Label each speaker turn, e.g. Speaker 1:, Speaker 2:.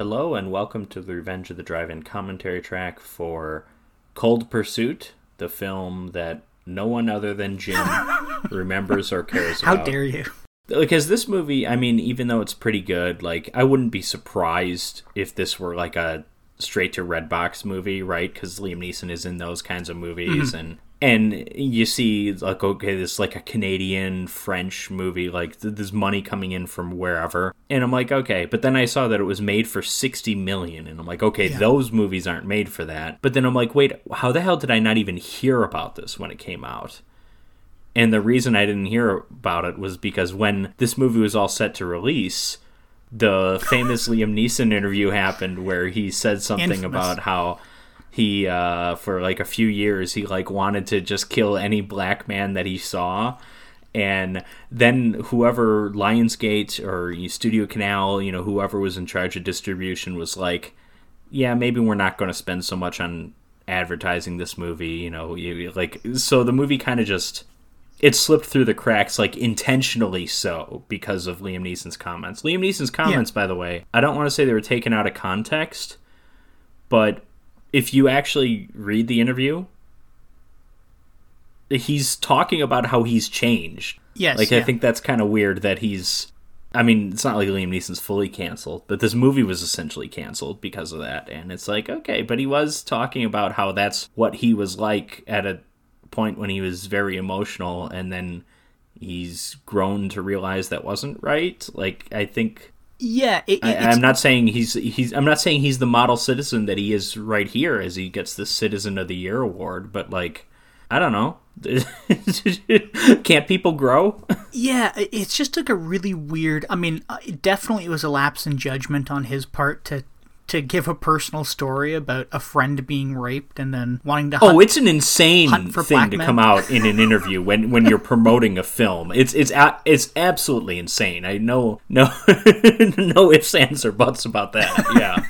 Speaker 1: Hello and welcome to the Revenge of the Drive-In commentary track for Cold Pursuit, the film that no one other than Jim remembers or cares
Speaker 2: How
Speaker 1: about.
Speaker 2: How dare you?
Speaker 1: Because this movie, I mean, even though it's pretty good, like I wouldn't be surprised if this were like a straight to Redbox movie, right? Because Liam Neeson is in those kinds of movies, mm-hmm. and and you see like okay, this like a Canadian French movie, like th- there's money coming in from wherever, and I'm like okay, but then I saw that it was made for sixty million, and I'm like okay, those movies aren't made for that. But then I'm like wait, how the hell did I not even hear about this when it came out? And the reason I didn't hear about it was because when this movie was all set to release, the famous Liam Neeson interview happened where he said something
Speaker 2: Infamous.
Speaker 1: about how he uh for like a few years he like wanted to just kill any black man that he saw and then whoever Lionsgate or Studio Canal, you know, whoever was in charge of distribution was like, yeah, maybe we're not going to spend so much on advertising this movie, you know, you, like so the movie kind of just it slipped through the cracks like intentionally so because of Liam Neeson's comments. Liam Neeson's comments by the way, I don't want to say they were taken out of context, but if you actually read the interview, he's talking about how he's changed.
Speaker 2: Yes,
Speaker 1: Like I think that's kind of weird that he's I mean, it's not like Liam Neeson's fully canceled, but this movie was essentially canceled because of that. And it's like, okay, but he was talking about how that's what he was like at a point when he was very emotional and then he's grown to realize that wasn't right. Like I think
Speaker 2: Yeah, it,
Speaker 1: I,
Speaker 2: it's,
Speaker 1: I'm not saying he's he's I'm not saying he's the model citizen that he is right here as he gets the Citizen of the Year award, but like I don't know. Can't people grow?
Speaker 2: yeah, it's just like a really weird. I mean, uh, definitely it was a lapse in judgment on his part to to give a personal story about a friend being raped and then wanting to. Oh, hunt.
Speaker 1: Oh, it's an insane thing to
Speaker 2: men.
Speaker 1: come out in an interview when when you're promoting a film. It's it's it's absolutely insane. I know no no ifs ands or buts about that. Yeah.